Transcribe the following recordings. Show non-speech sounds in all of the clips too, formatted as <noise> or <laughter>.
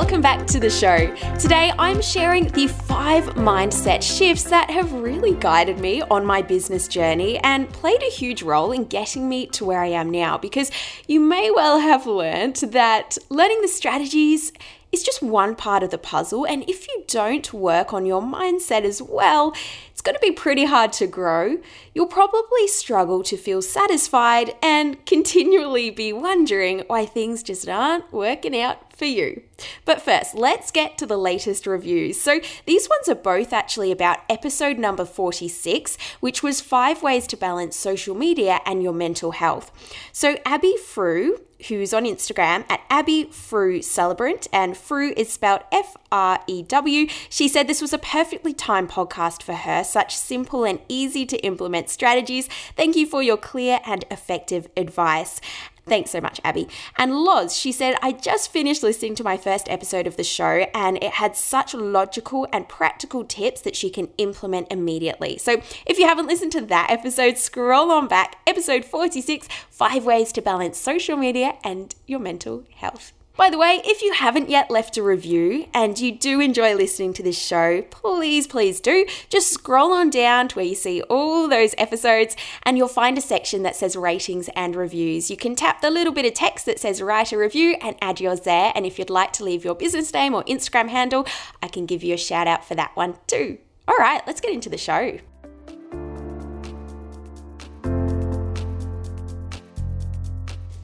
Welcome back to the show. Today I'm sharing the five mindset shifts that have really guided me on my business journey and played a huge role in getting me to where I am now. Because you may well have learned that learning the strategies is just one part of the puzzle. And if you don't work on your mindset as well, it's going to be pretty hard to grow. You'll probably struggle to feel satisfied and continually be wondering why things just aren't working out for you. But first, let's get to the latest reviews. So, these ones are both actually about episode number 46, which was five ways to balance social media and your mental health. So, Abby Frew who's on Instagram at Abby Frew Celebrant, and Frew is spelled F R E W. She said this was a perfectly timed podcast for her, such simple and easy to implement strategies. Thank you for your clear and effective advice. Thanks so much, Abby. And Loz, she said, I just finished listening to my first episode of the show and it had such logical and practical tips that she can implement immediately. So if you haven't listened to that episode, scroll on back, episode 46 Five Ways to Balance Social Media and Your Mental Health. By the way, if you haven't yet left a review and you do enjoy listening to this show, please, please do. Just scroll on down to where you see all those episodes and you'll find a section that says ratings and reviews. You can tap the little bit of text that says write a review and add yours there. And if you'd like to leave your business name or Instagram handle, I can give you a shout out for that one too. All right, let's get into the show.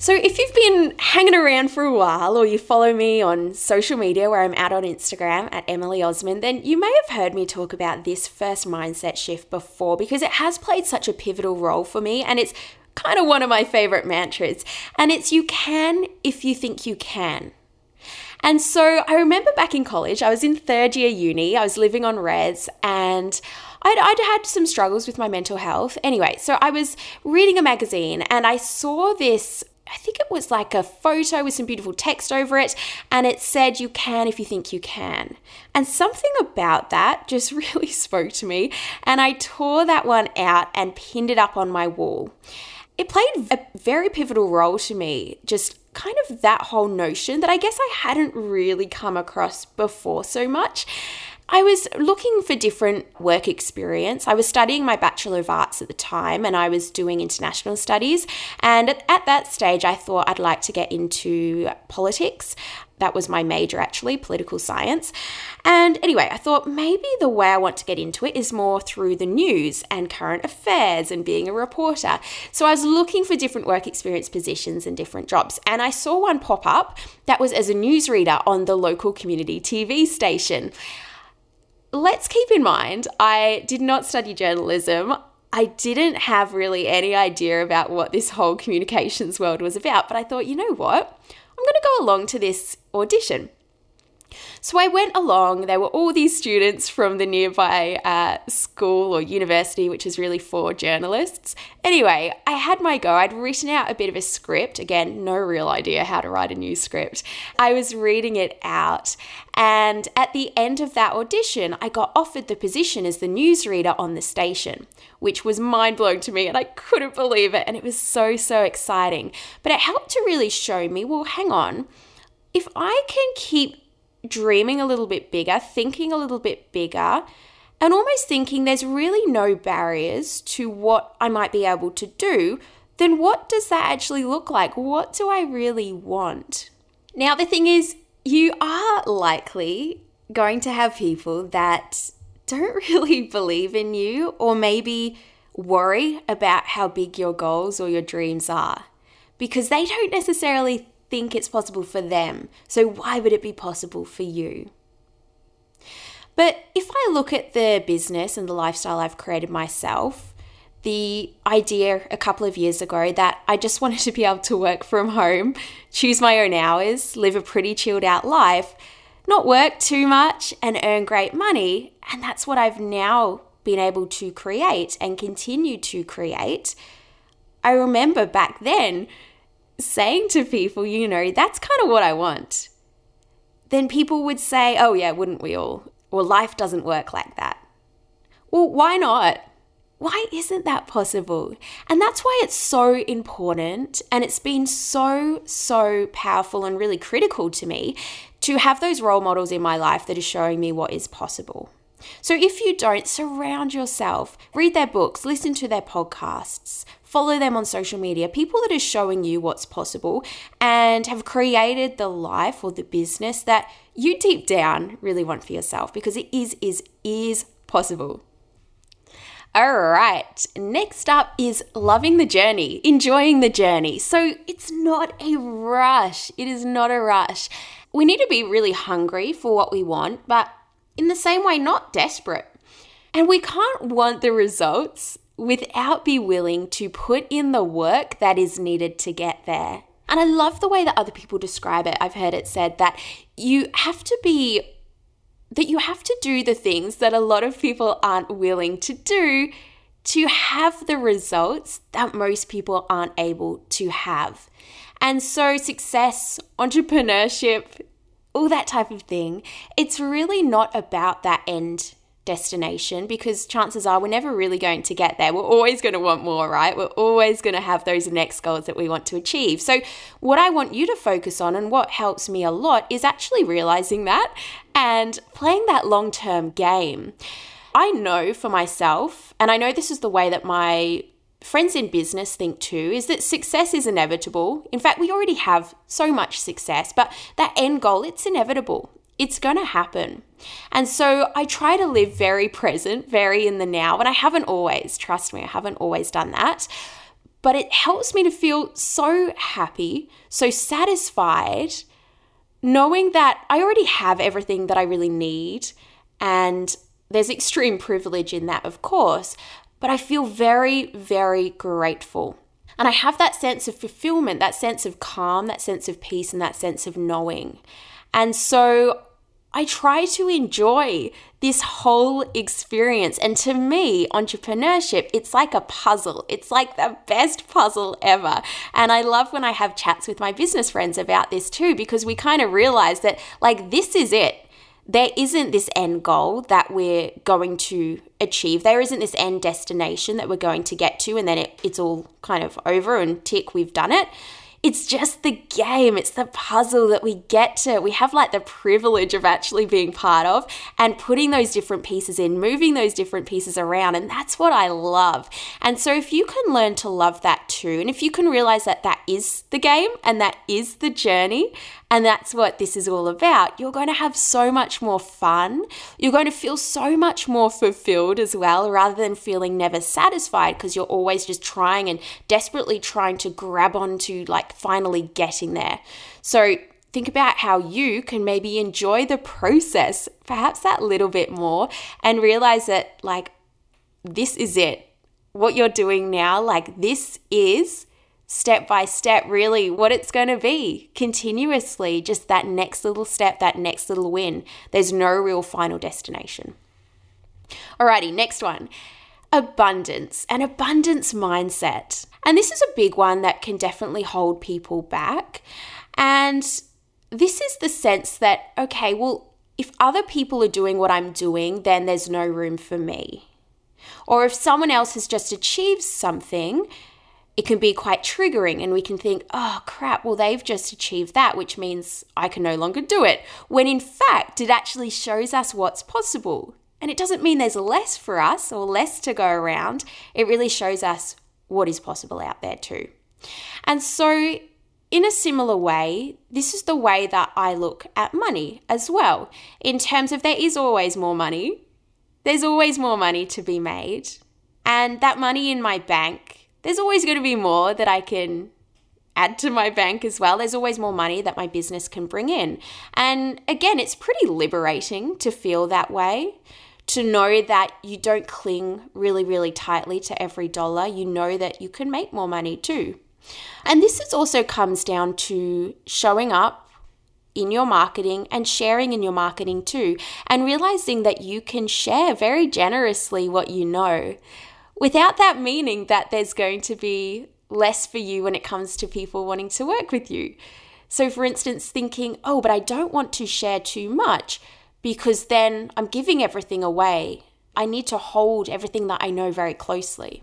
So, if you've been hanging around for a while or you follow me on social media where I'm out on Instagram at Emily Osmond, then you may have heard me talk about this first mindset shift before because it has played such a pivotal role for me and it's kind of one of my favorite mantras. And it's you can if you think you can. And so I remember back in college, I was in third year uni, I was living on res, and I'd, I'd had some struggles with my mental health. Anyway, so I was reading a magazine and I saw this I think it was like a photo with some beautiful text over it, and it said, You can if you think you can. And something about that just <laughs> really spoke to me, and I tore that one out and pinned it up on my wall. It played a very pivotal role to me, just kind of that whole notion that I guess I hadn't really come across before so much. I was looking for different work experience. I was studying my Bachelor of Arts at the time and I was doing international studies. And at, at, that stage, I thought I'd like to get into politics. That was my major, actually, political science. And anyway, I thought maybe the way I want to get into it is more through the news and current affairs and being a reporter. So I was looking for different work experience positions and different jobs. And I saw one pop up that was as a newsreader on the local community TV station let's keep in mind, I did not study journalism. I didn't have really any idea about what this whole communications world was about, but I thought, you know what? I'm going to go along to this audition. So I went along. There were all these students from the nearby uh, school or university, which is really for journalists. Anyway, I had my go. I'd written out a bit of a script. Again, no real idea how to write a new script. I was reading it out. And at the end of that audition, I got offered the position as the newsreader on the station, which was mind blowing to me. And I couldn't believe it. And it was so, so exciting. But it helped to really show me well, hang on. If I can keep dreaming a little bit bigger, thinking a little bit bigger, and almost thinking there's really no barriers to what I might be able to do, then what does that actually look like? What do I really want? Now, the thing is, you are likely going to have people that don't <laughs> really believe in you or maybe worry about how big your goals or your dreams are because they don't necessarily think it's possible for them. So why would it be possible for you? But if I look at the business and the lifestyle I've created myself, the idea a couple of years ago that I just <laughs> wanted to be able to work from home, choose my own hours, live a pretty chilled out life, not work too much, and earn great money. And that's what I've now been able to create and continue to create. I remember back then saying to people, you know, that's kind of what I want. Then people would say, oh, yeah, wouldn't we all? Well, life doesn't work like that. Well, why not? Why isn't that possible? And that's why it's so important and it's been so, so powerful and really critical to me to have those role models in my life that are showing me what is possible. So if you don't, surround yourself, read their books, listen to their podcasts, follow them on social media, people that are showing you what's possible and have created the life or the business that you deep down really want for yourself because it is is is possible. All right, next up is loving the journey, enjoying the journey. So it's not a rush. It is not a rush. We need to be really hungry for what we want, but in the same way, not desperate. And we can't want the results without be willing to put in the work that is needed to get there. And I love the way that other people describe it. I've heard it said that you have to be that you have to do the things that a lot of people aren't willing to do to have the results that most people aren't able to have. And so, success, entrepreneurship, all that type of thing, it's really not about that end destination because chances are we're never really going to get there. We're always going to want more, right? We're always going to have those next goals that we want to achieve. So, what I want you to focus on and what helps me a lot is actually realizing that and playing that long term game. I know for myself, and I know this is the way that my friends in business think too, is that success is inevitable. In fact, we already have so much success, but that end goal, it's inevitable it's going to happen. And so I try to live very present, very in the now. And I haven't always, trust me, I haven't always done that. But it helps me to feel so happy, so satisfied, knowing that I already have everything that I really need. And there's extreme privilege in that, of course. But I feel very, very grateful. And I have that sense of fulfillment, that sense of calm, that sense of peace, and that sense of knowing. And so I try to enjoy this whole experience. And to me, entrepreneurship, it's like a puzzle. It's like the best puzzle ever. And I love when I have chats with my business friends about this too, because we kind of realize that, like, this is it. There isn't this end goal that we're going to achieve. There isn't this end destination that we're going to get to, and then it, it's all kind of over and tick, we've done it it's just the game, it's the puzzle that we get to. We have like the privilege of actually being part of and putting those different pieces in, moving those different pieces around. And that's what I love. And so, if you can learn to love that too, and if you can realize that that is the game and that is the journey, and that's what this is all about. You're going to have so much more fun. You're going to feel so much more fulfilled as well, rather than feeling never satisfied because you're always just trying and desperately trying to grab onto like finally getting there. So, think about how you can maybe enjoy the process, perhaps that little bit more, and realize that, like, this is it. What you're doing now, like, this is step by step, really what it's going to be continuously, just that next little step, that next little win. There's no real final destination. Alrighty, next one abundance, an abundance mindset. And this is a big one that can definitely hold people back. And this is the sense that, okay, well, if other people are doing what I'm doing, then there's no room for me. Or if someone else has just achieved something, it can be quite triggering and we can think, oh crap, well, they've just achieved that, which means I can no longer do it. When in fact, it actually shows us what's possible. And it doesn't mean there's less for us or less to go around. It really shows us what is possible out there too. And so, in a similar way, this is the way that I look at money as well, in terms of there is always more money, there's always more money to be made. And that money in my bank there's always going to be more that I can add to my bank as well. There's always more money that my business can bring in. And again, it's pretty liberating to feel that way, to know that you don't cling really, really tightly to every dollar. You know that you can make more money too. And this is also comes down to showing up in your marketing and sharing in your marketing too, and realizing that you can share very generously what you know without that meaning that there's going to be less for you when it comes to people wanting to work with you. So, for instance, thinking, oh, but I don't want to share too much because then I'm giving everything away. I need to hold everything that I know very closely.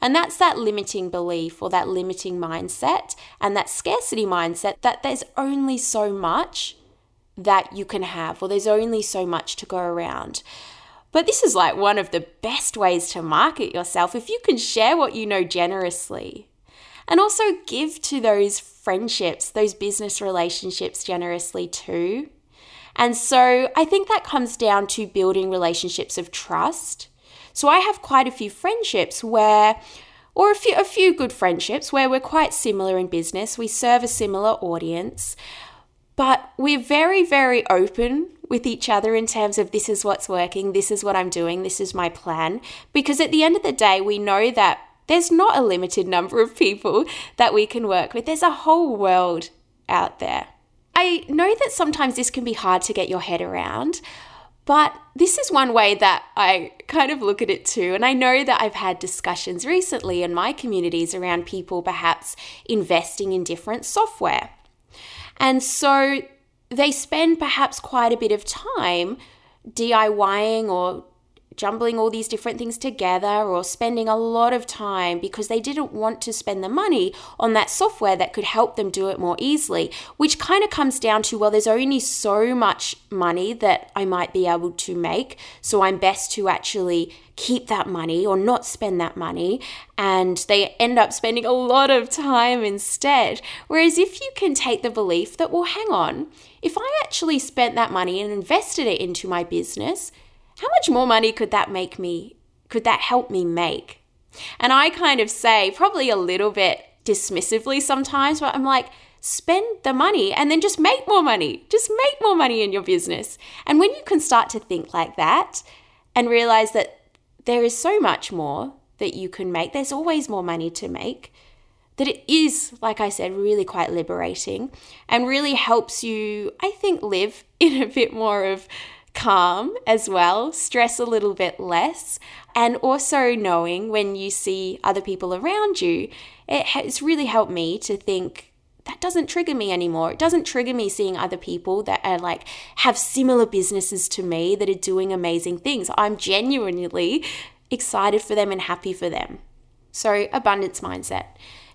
And that's that limiting belief or that limiting mindset and that scarcity mindset that there's only so much that you can have, or there's only so much to go around. But this is like one of the best ways to market yourself if you can share what you know generously. And also give to those friendships, those business relationships generously too. And so I think that comes down to building relationships of trust. So I have quite a few friendships where or a few a few good friendships where we're quite similar in business. We serve a similar audience, but we're very very open with each other in terms of this is what's working, this is what I'm doing, this is my plan because at the end of the day we know that there's not a limited number of people that we can work with. There's a whole world out there. I know that sometimes this can be hard to get your head around, but this is one way that I kind of look at it too. And I know that I've had discussions recently in my communities around people perhaps investing in different software. And so they spend perhaps quite a bit of time DIYing or jumbling all these different things together or spending a lot of time because they didn't want to spend the money on that software that could help them do it more easily, which kind of comes down to well, there's only so much money that I might be able to make. So I'm best to actually keep that money or not spend that money. And they end up spending a lot of time instead. Whereas if you can take the belief that, well, hang on, if I actually spent that money and invested it into my business, how much more money could that make me? Could that help me make? And I kind of say, probably a little bit dismissively sometimes, but I'm like, spend the money and then just make more money. Just make more money in your business. And when you can start to think like that and realize that there is so much more that you can make, there's always more money to make, that it is, like I said, really quite liberating and really helps you, I think, live <laughs> in a bit more of calm as well, stress a little bit less, and also knowing when you see other people around you, it has really helped me to think that doesn't trigger me anymore. It doesn't trigger me seeing other people that are like have similar businesses to me that are doing amazing things. I'm genuinely excited for them and happy for them. So, abundance mindset.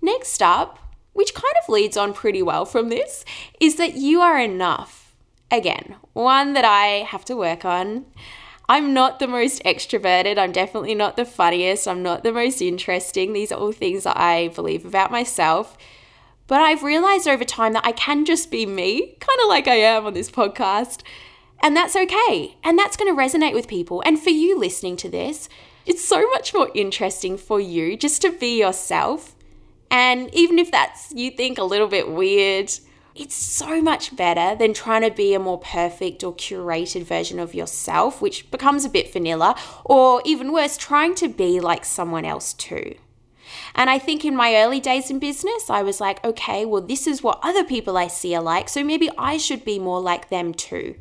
Next up, which kind of leads on pretty well from this, is that you are enough again, one that I have to work on. I'm not the most extroverted. I'm definitely not the funniest. I'm not the most interesting. These are all things that I believe about myself. But I've realized over time that I can just be me, kind of like I am on this podcast. And that's okay. And that's going to resonate with people. And for you listening to this, it's so much more interesting for you just to be yourself. And even if that's you think a little bit weird, it's so much better than trying to be a more perfect or curated version of yourself, which becomes a bit vanilla, or even worse, trying to be like someone else too. And I think in my early days in business, I was like, okay, well, this is what other people I see are like, so maybe I should be more like them too.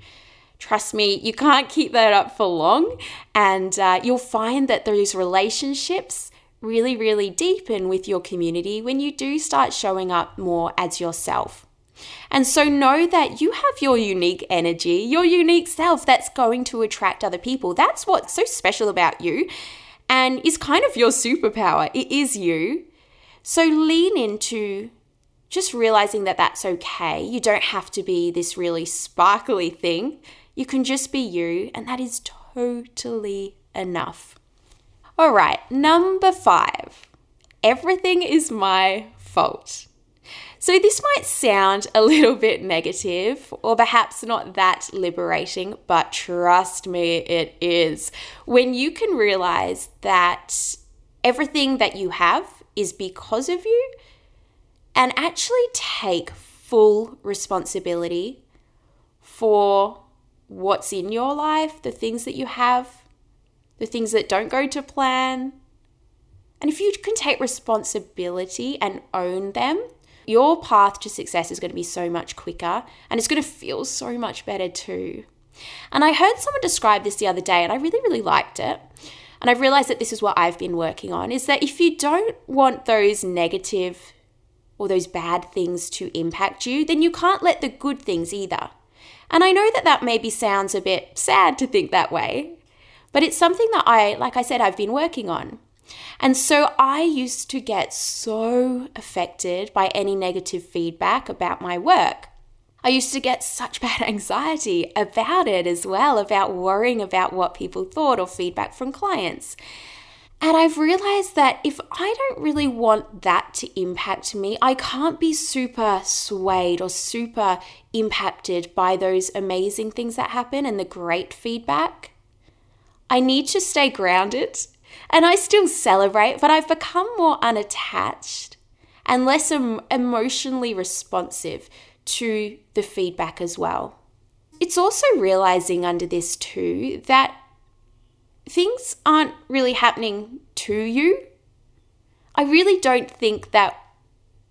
Trust me, you can't keep that up for long, and uh, you'll find that those relationships really, really deepen with your community when you do start showing up more as yourself. And so know that you have your unique energy, your unique self that's going to attract other people. That's what's so special about you and is kind of your superpower. It is you. So lean into just realizing that that's okay. You don't have to be this really sparkly thing. You can just be you, and that is totally enough. All right, number five everything is my fault. So, this might sound a little bit negative or perhaps not that liberating, but trust me, it is. When you can realize that everything that you have is because of you and actually take full responsibility for what's in your life, the things that you have, the things that don't go to plan. And if you can take responsibility and own them, your path to success is going to be so much quicker and it's going to feel so much better too. And I heard someone describe this the other day and I really, really liked it. And I've realized that this is what I've been working on is that if you don't want those negative or those bad things to impact you, then you can't let the good things either. And I know that that maybe sounds a bit sad to think that way, but it's something that I, like I said, I've been working on. And so I used to get so affected by any negative feedback about my work. I used to get such <laughs> bad anxiety about it as well, about worrying about what people thought or feedback from clients. And I've realized that if I don't really want that to impact me, I can't be super swayed or super impacted by those amazing things that happen and the great feedback. I need to stay grounded and I still celebrate, but I've become more unattached and less em- emotionally responsive to the feedback as well. It's also realizing under this too that things aren't really happening to you. I really don't think that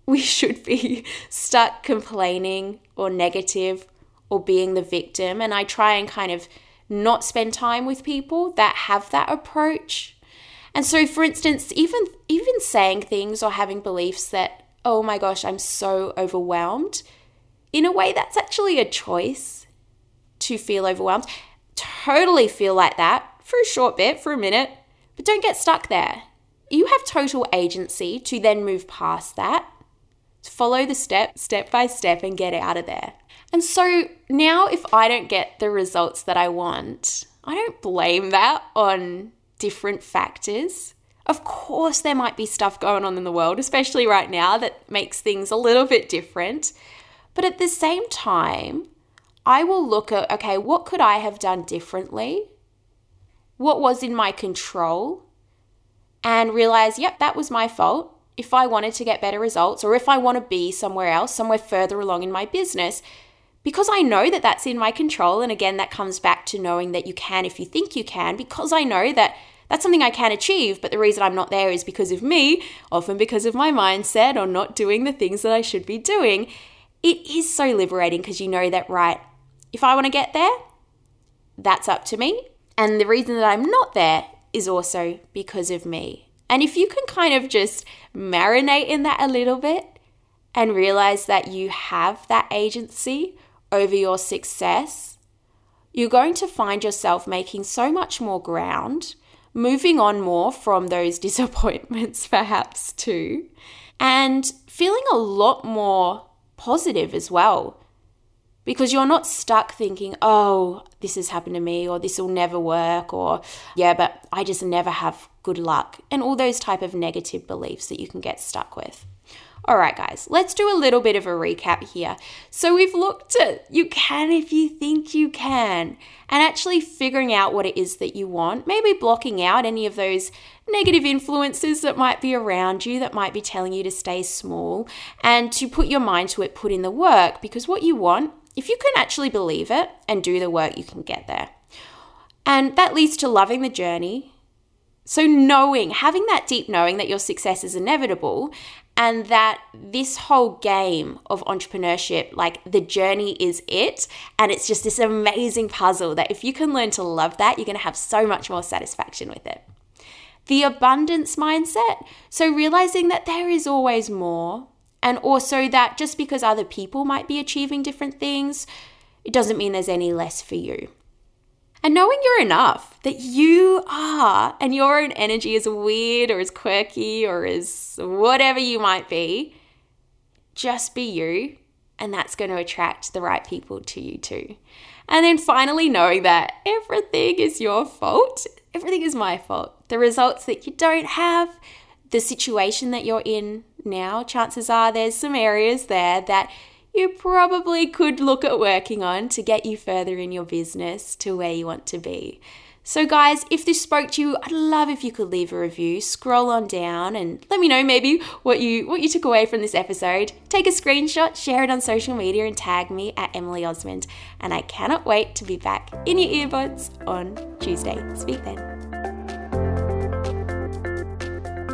we <laughs> should be stuck complaining or negative or being the victim. And I try and kind of not spend time with people that have that approach. And so for instance, even even saying things or having beliefs that oh my gosh, I'm so overwhelmed in a way, that's actually a choice to feel overwhelmed. Totally feel like that for a short bit, for a minute, but don't get stuck there. You have total agency to then move past that, to follow the step, step by step, and get out of there. And so now, if I don't get the results that I want, I don't blame that on different factors. Of course, there might be stuff going on in the world, especially right now, that makes things a little bit different. But at the same time, I will look at okay, what could I have done differently? What was in my control? And realize, yep, that was my fault. If I wanted to get better results or if I want to be somewhere else, somewhere further along in my business, because I know that that's in my control. And again, that comes back to knowing that you can if you think you can, because I know that that's something I can achieve. But the reason I'm not there is because of me, often because of my mindset or not doing the things that I should be doing it is so liberating because you know that, right, if I want to get there, that's up to me. And the reason that I'm not there is also because of me. And if you can kind of just marinate in that a little bit and realize that you have that agency over your success, you're going to find yourself making so much more ground, moving on more from those <laughs> disappointments, perhaps too, and feeling a lot more positive as well. Because you're not stuck thinking, oh, this has happened to me, or this will never work, or yeah, but I just never have good luck, and all those type of negative beliefs that you can get stuck with. All right, guys, let's do a little bit of a recap here. So, we've looked at you can if you think you can, and actually figuring out what it is that you want, maybe blocking out any of those negative influences that might be around you that might be telling you to stay small, and to put your mind to it, put in the work, because what you want, if you can actually believe it and do the work, you can get there. And that leads to loving the journey. So, knowing, having that deep knowing that your success is inevitable and that this whole game of entrepreneurship, like the journey is it. And it's just this amazing puzzle that if you can learn to love that, you're going to have so much more satisfaction with it. The abundance mindset. So realizing that there is always more. And also that just because other people might be achieving different things, it doesn't mean there's any less for you and knowing you're enough, that you are, and your own energy is weird or is quirky or is whatever you might be, just be you, and that's going to attract the right people to you too. And then finally, knowing that everything is your fault, everything is my fault. The results that you don't have, the situation that you're in now, chances are there's some areas there that you probably could look at working on to get you further in your business to where you want to be. So, guys, if this spoke to you, I'd love if you could leave a review. Scroll on down and let me know maybe what you what you took away from this episode. Take a screenshot, share it on social media, and tag me at Emily Osmond. And I cannot wait to be back in your earbuds on Tuesday. Speak then.